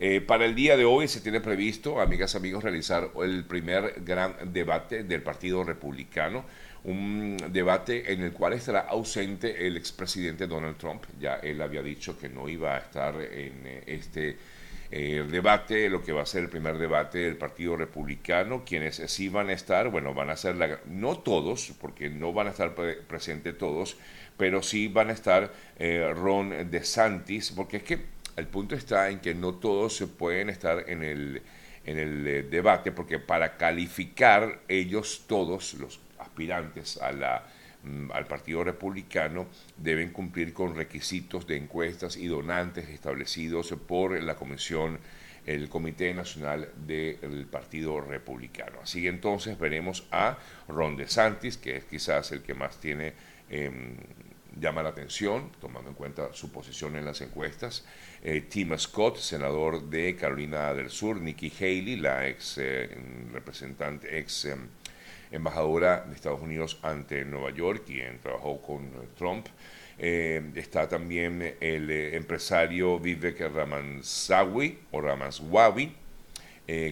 Eh, para el día de hoy se tiene previsto, amigas, amigos, realizar el primer gran debate del Partido Republicano, un debate en el cual estará ausente el expresidente Donald Trump. Ya él había dicho que no iba a estar en eh, este eh, debate, lo que va a ser el primer debate del Partido Republicano. Quienes sí van a estar, bueno, van a ser, la, no todos, porque no van a estar presentes todos, pero sí van a estar Ron DeSantis, porque es que el punto está en que no todos se pueden estar en el, en el eh, debate, porque para calificar ellos todos, los aspirantes a la, mm, al Partido Republicano, deben cumplir con requisitos de encuestas y donantes establecidos por la Comisión el Comité Nacional del Partido Republicano. Así que entonces veremos a Ron DeSantis, que es quizás el que más tiene em, llama la atención, tomando en cuenta su posición en las encuestas. Eh, Tim Scott, senador de Carolina del Sur, Nikki Haley, la ex eh, representante, ex em, embajadora de Estados Unidos ante Nueva York, quien trabajó con Trump. Eh, está también el empresario Vivek Ramaswamy o Ramaswamy,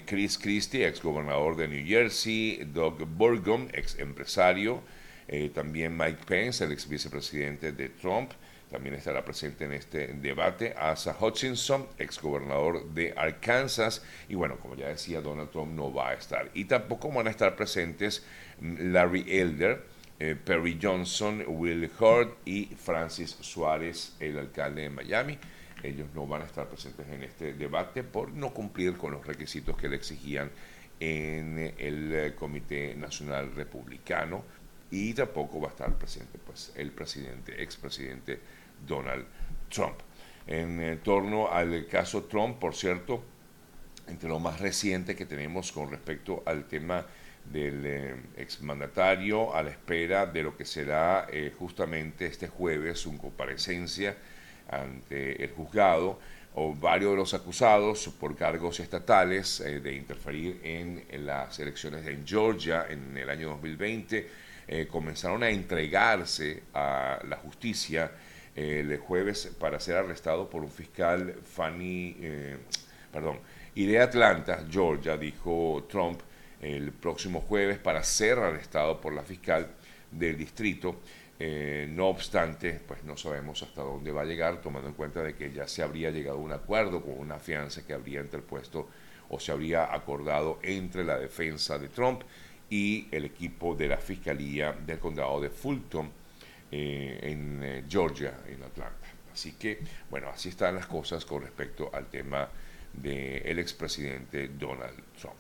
Chris Christie, ex gobernador de New Jersey, Doug Burgum, ex empresario, también Mike Pence, el ex vicepresidente de Trump, también estará presente en este debate Asa Hutchinson, exgobernador de Arkansas. Y bueno, como ya decía, Donald Trump no va a estar. Y tampoco van a estar presentes Larry Elder, eh, Perry Johnson, Will Hurd y Francis Suárez, el alcalde de Miami. Ellos no van a estar presentes en este debate por no cumplir con los requisitos que le exigían en el eh, Comité Nacional Republicano y tampoco va a estar presente pues el presidente, expresidente Donald Trump. En eh, torno al caso Trump, por cierto, entre lo más reciente que tenemos con respecto al tema del eh, exmandatario a la espera de lo que será eh, justamente este jueves su comparecencia ante el juzgado o varios de los acusados por cargos estatales de interferir en, en, las elecciones en Georgia en el año 2020 comenzaron a entregarse a la justicia el jueves para ser arrestado por un fiscal Fanny, eh, perdón, iré a Atlanta, Georgia, dijo Trump el próximo jueves para ser arrestado por la fiscal del distrito. Eh, no obstante, pues no sabemos hasta dónde va a llegar, tomando en cuenta de que ya se habría llegado a un acuerdo con una fianza que habría interpuesto o se habría acordado entre la defensa de Trump y el equipo de la Fiscalía del Condado de Fulton eh, en eh, Georgia, en Atlanta. Así que, bueno, así están las cosas con respecto al tema del expresidente Donald Trump.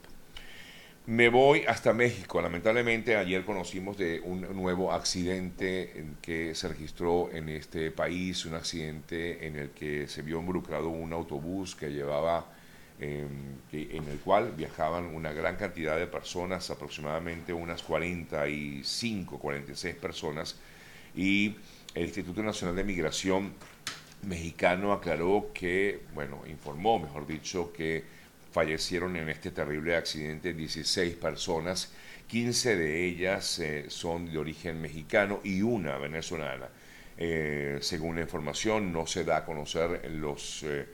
Me voy hasta México. Lamentablemente ayer conocimos de un nuevo accidente que se registró en este país, un accidente en el que se vio involucrado un autobús que llevaba, em, en el cual viajaban una gran cantidad de personas, aproximadamente unas 45, 46 personas, y el Instituto Nacional de Migración mexicano aclaró que, bueno, informó, mejor dicho, que fallecieron en este terrible accidente 16 personas, 15 de ellas eh, son de origen mexicano y una venezolana. Eh, según la información, no se da a conocer los eh,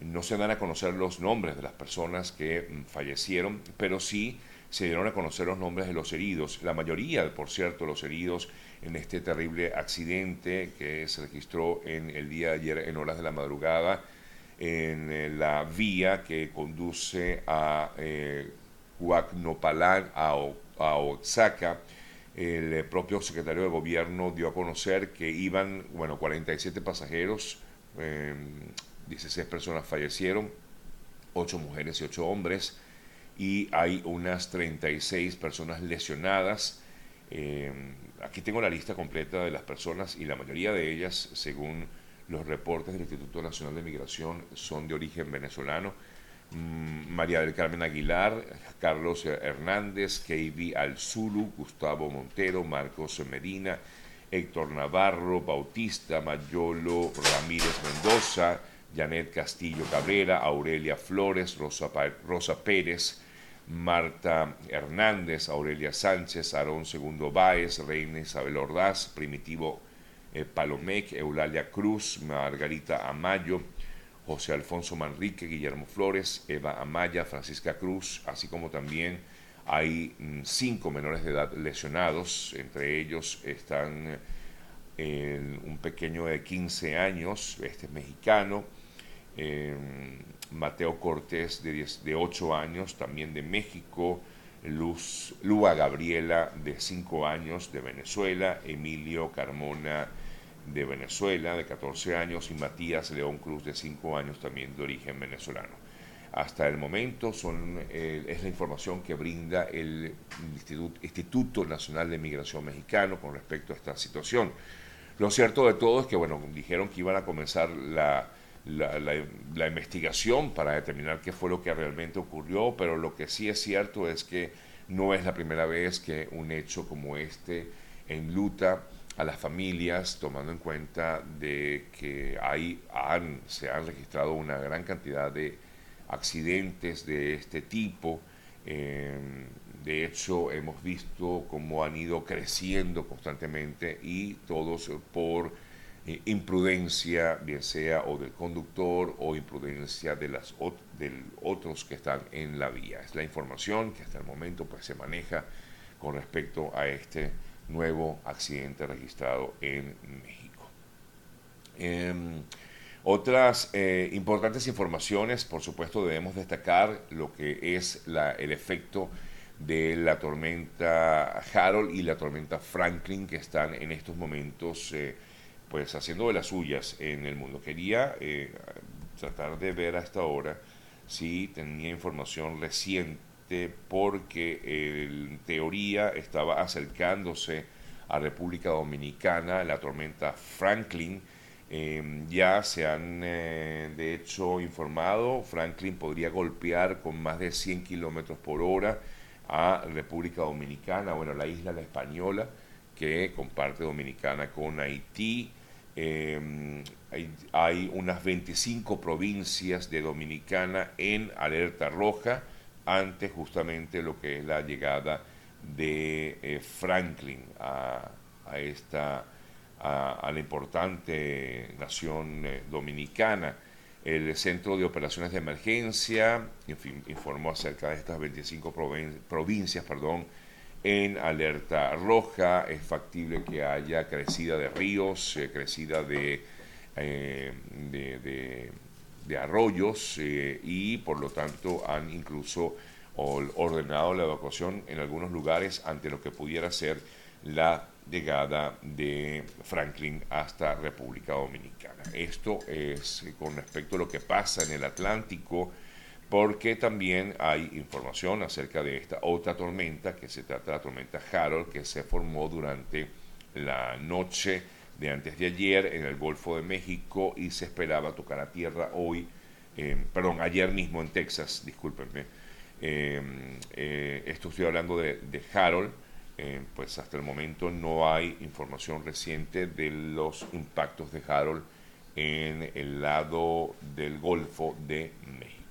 no se dan a conocer los nombres de las personas que mm, fallecieron, pero sí se dieron a conocer los nombres de los heridos. La mayoría, por cierto, los heridos en este terrible accidente que se registró en el día de ayer en horas de la madrugada en eh, la vía que conduce a eh, a, Oaxaca. El eh, propio secretario de gobierno dio a conocer que iban, bueno, 47 pasajeros, 16 em, personas fallecieron, 8 mujeres y 8 hombres, y hay unas 36 personas lesionadas. Em, aquí tengo la lista completa de las personas y la mayoría de ellas, según los reportes del Instituto Nacional de Migración, son de origen venezolano. Mm, María del Carmen Aguilar, Carlos Hernández, Keivi Alzulu, Gustavo Montero, Marcos Medina, Héctor Navarro, Bautista, Mayolo, Ramírez Mendoza, Janet Castillo Cabrera, Aurelia Flores, Rosa, Pérez, Marta Hernández, Aurelia Sánchez, Aarón Segundo Báez, Reina Isabel Ordaz, Primitivo eh, Palomec, Eulalia Cruz, Margarita Amayo, José Alfonso Manrique, Guillermo Flores, Eva Amaya, Francisca Cruz, así como también hay mm, cinco menores de edad lesionados, entre ellos están eh, un pequeño de 15 años, este es mexicano, em, Mateo Cortés de, de 8 años, también de México, Luz, Lua Gabriela de 5 años de Venezuela, Emilio Carmona de Venezuela de 14 años y Matías León Cruz de 5 años también de origen venezolano. Hasta el momento eh, es la información que brinda el Instituto, Instituto Nacional de Migración Mexicano con respecto a esta situación. Lo cierto de todo es que, bueno, dijeron que iban a comenzar la, la, investigación para determinar qué fue lo que realmente ocurrió, pero lo que sí es cierto es que no es la primera vez que un hecho como este enluta a las familias, tomando en cuenta de que hay, han, se han registrado una gran cantidad de accidentes de este tipo. Em, de hecho, hemos visto cómo han ido creciendo constantemente y todos por eh, imprudencia, bien sea o del conductor o imprudencia de las del otros que están en la vía. Es la información que hasta el momento pues, se maneja con respecto a este nuevo accidente registrado en México. Em, otras eh, importantes informaciones, por supuesto, debemos destacar lo que es el efecto de la tormenta Harold y la tormenta Franklin que están en estos momentos eh, pues haciendo de las suyas en el mundo. Quería eh, tratar de ver hasta ahora si tenía información reciente porque en teoría estaba acercándose a República Dominicana la tormenta Franklin Em, ya se han, eh, de hecho, informado, Franklin podría golpear con más de 100 kilómetros por hora a República Dominicana, bueno, la isla La Española, que comparte Dominicana con Haití. Em, hay, unas 25 provincias de Dominicana en alerta roja ante justamente lo que es la llegada de eh, Franklin a, a esta a, la importante nación eh, dominicana. El Centro de Operaciones de Emergencia informó acerca de estas 25 provincias perdón, en alerta roja. Es factible que haya crecida de ríos, eh, crecida de, eh, de, arroyos y por lo tanto han incluso ordenado la evacuación en algunos lugares ante lo que pudiera ser la llegada de Franklin hasta República Dominicana. Esto es con respecto a lo que pasa en el Atlántico, porque también hay información acerca de esta otra tormenta, que se trata de la tormenta Harold, que se formó durante la noche de antes de ayer en el Golfo de México y se esperaba tocar a tierra hoy, eh, perdón, ayer mismo en Texas, discúlpenme. Eh, eh, esto estoy hablando de, de Harold eh, pues hasta el momento no hay información reciente de los impactos de Harold en el lado del Golfo de México.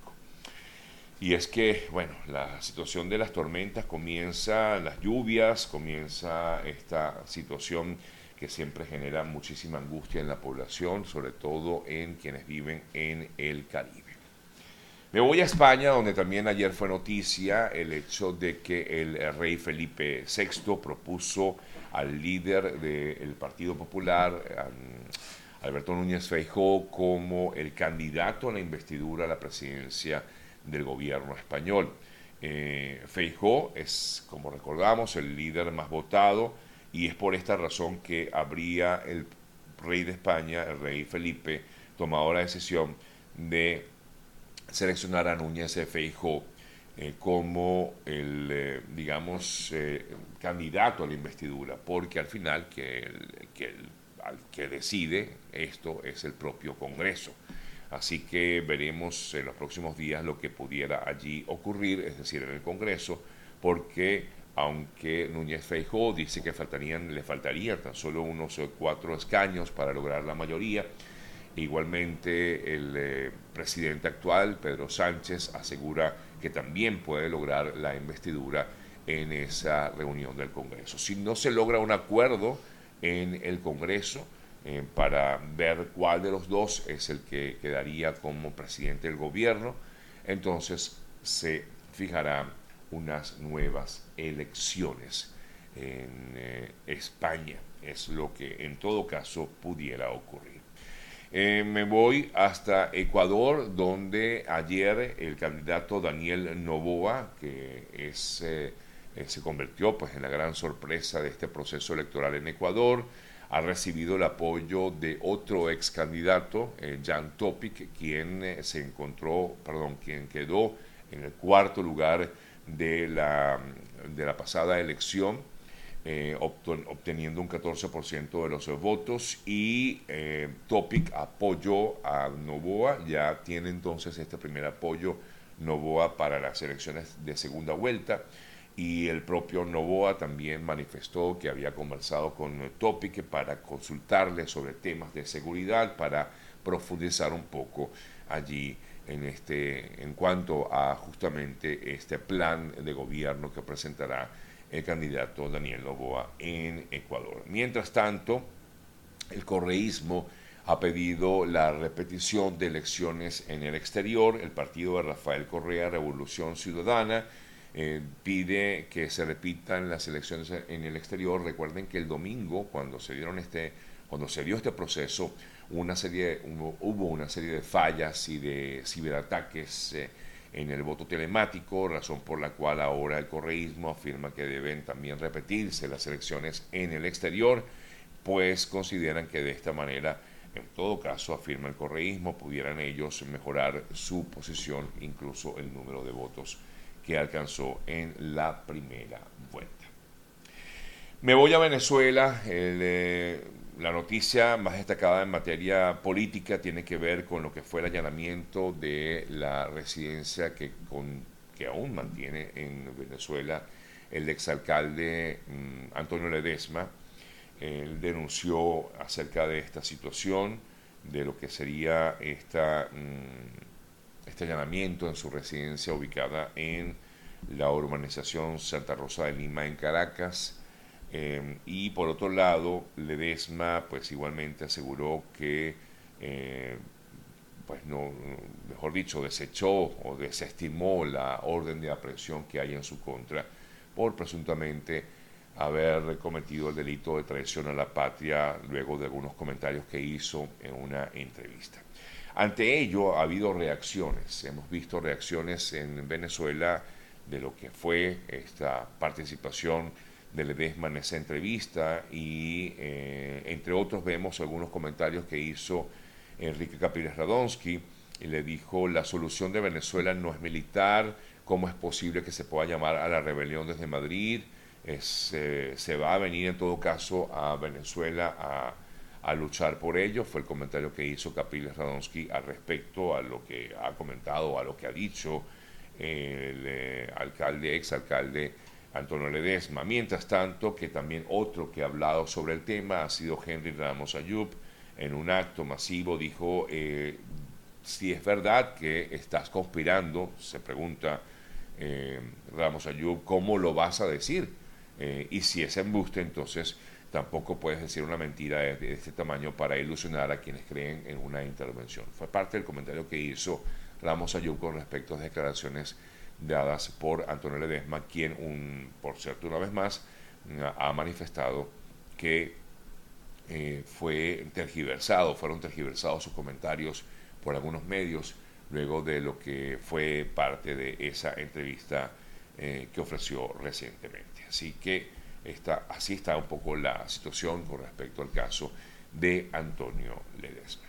Y es que, bueno, la situación de las tormentas comienza, las lluvias, comienza esta situación que siempre genera muchísima angustia en la población, sobre todo en quienes viven en el Caribe. Me voy a España, donde también ayer fue noticia el hecho de que el rey Felipe VI propuso al líder del Partido Popular, Alberto Núñez Feijó, como el candidato a la investidura a la presidencia del gobierno español. Eh, Feijó es, como recordamos, el líder más votado y es por esta razón que habría el rey de España, el rey Felipe, tomado la decisión de seleccionar a Núñez Feijóo eh, como el, eh, digamos, eh, candidato a la investidura, porque al final que, el, que, al que decide esto es el propio Congreso. Así que veremos en los próximos días lo que pudiera allí ocurrir, es decir, en el Congreso, porque aunque Núñez Feijóo dice que faltarían, le faltarían tan solo unos cuatro escaños para lograr la mayoría, Igualmente, el eh, presidente actual, Pedro Sánchez, asegura que también puede lograr la investidura en esa reunión del Congreso. Si no se logra un acuerdo en el Congreso, eh, para ver cuál de los dos es el que quedaría como presidente del gobierno. Entonces se fijarán unas nuevas elecciones en eh, España. Es lo que en todo caso pudiera ocurrir. Eh, me voy hasta Ecuador, donde ayer el candidato Daniel Novoa, que se convirtió pues, en la gran sorpresa de este proceso electoral en Ecuador, ha recibido el apoyo de otro ex candidato, Jan Topic, quien se encontró, perdón, quien quedó en el cuarto lugar de la, de la pasada elección, eh, obteniendo un 14% de los votos y eh, Topic apoyó a Novoa, ya tiene entonces este primer apoyo Novoa para las elecciones de segunda vuelta y el propio Novoa también manifestó que había conversado con Topic para consultarle sobre temas de seguridad, para profundizar un poco allí en, este, en cuanto a justamente este plan de gobierno que presentará el candidato Daniel Novoa en Ecuador. Mientras tanto, el correísmo ha pedido la repetición de elecciones en el exterior. El partido de Rafael Correa, Revolución Ciudadana, eh, pide que se repitan las elecciones en el exterior. Recuerden que el domingo, cuando se dieron este, cuando se dio este proceso, una serie, hubo una serie de fallas y de ciberataques eh, en el voto telemático, razón por la cual ahora el correísmo afirma que deben también repetirse las elecciones en el exterior, pues consideran que de esta manera, en todo caso, afirma el correísmo, pudieran ellos mejorar su posición, incluso el número de votos que alcanzó en la primera vuelta. Me voy a Venezuela. El, eh, la noticia más destacada en materia política tiene que ver con lo que fue el allanamiento de la residencia que, con, que aún mantiene en Venezuela el exalcalde mm, Antonio Ledesma. Él denunció acerca de esta situación, de lo que sería esta, mm, este allanamiento en su residencia ubicada en la urbanización Santa Rosa de Lima en Caracas Em, y por otro lado, Ledesma, pues igualmente aseguró que, eh, pues no, mejor dicho, desechó o desestimó la orden de aprehensión que hay en su contra por presuntamente haber cometido el delito de traición a la patria luego de algunos comentarios que hizo en una entrevista. Ante ello ha habido reacciones, hemos visto reacciones en Venezuela de lo que fue esta participación de Ledesma en esa entrevista y eh, entre otros vemos algunos comentarios que hizo Enrique Capriles Radonsky y le dijo la solución de Venezuela no es militar, cómo es posible que se pueda llamar a la rebelión desde Madrid, eh, se va a venir en todo caso a Venezuela a, luchar por ello, fue el comentario que hizo Capriles Radonsky al respecto a lo que ha comentado, a lo que ha dicho el eh, alcalde, exalcalde Antonio Ledesma. Mientras tanto, que también otro que ha hablado sobre el tema ha sido Henry Ramos Ayub. En un acto masivo dijo, eh, si es verdad que estás conspirando, se pregunta eh, Ramos Ayub, ¿cómo lo vas a decir? Eh, y si es embuste, entonces tampoco puedes decir una mentira de, este tamaño para ilusionar a quienes creen en una intervención. Fue parte del comentario que hizo Ramos Ayub con respecto a las declaraciones dadas por Antonio Ledesma, quien, por cierto, una vez más, ha manifestado que eh, fue tergiversado, fueron tergiversados sus comentarios por algunos medios luego de lo que fue parte de esa entrevista eh, que ofreció recientemente. Así que así está un poco la situación con respecto al caso de Antonio Ledesma.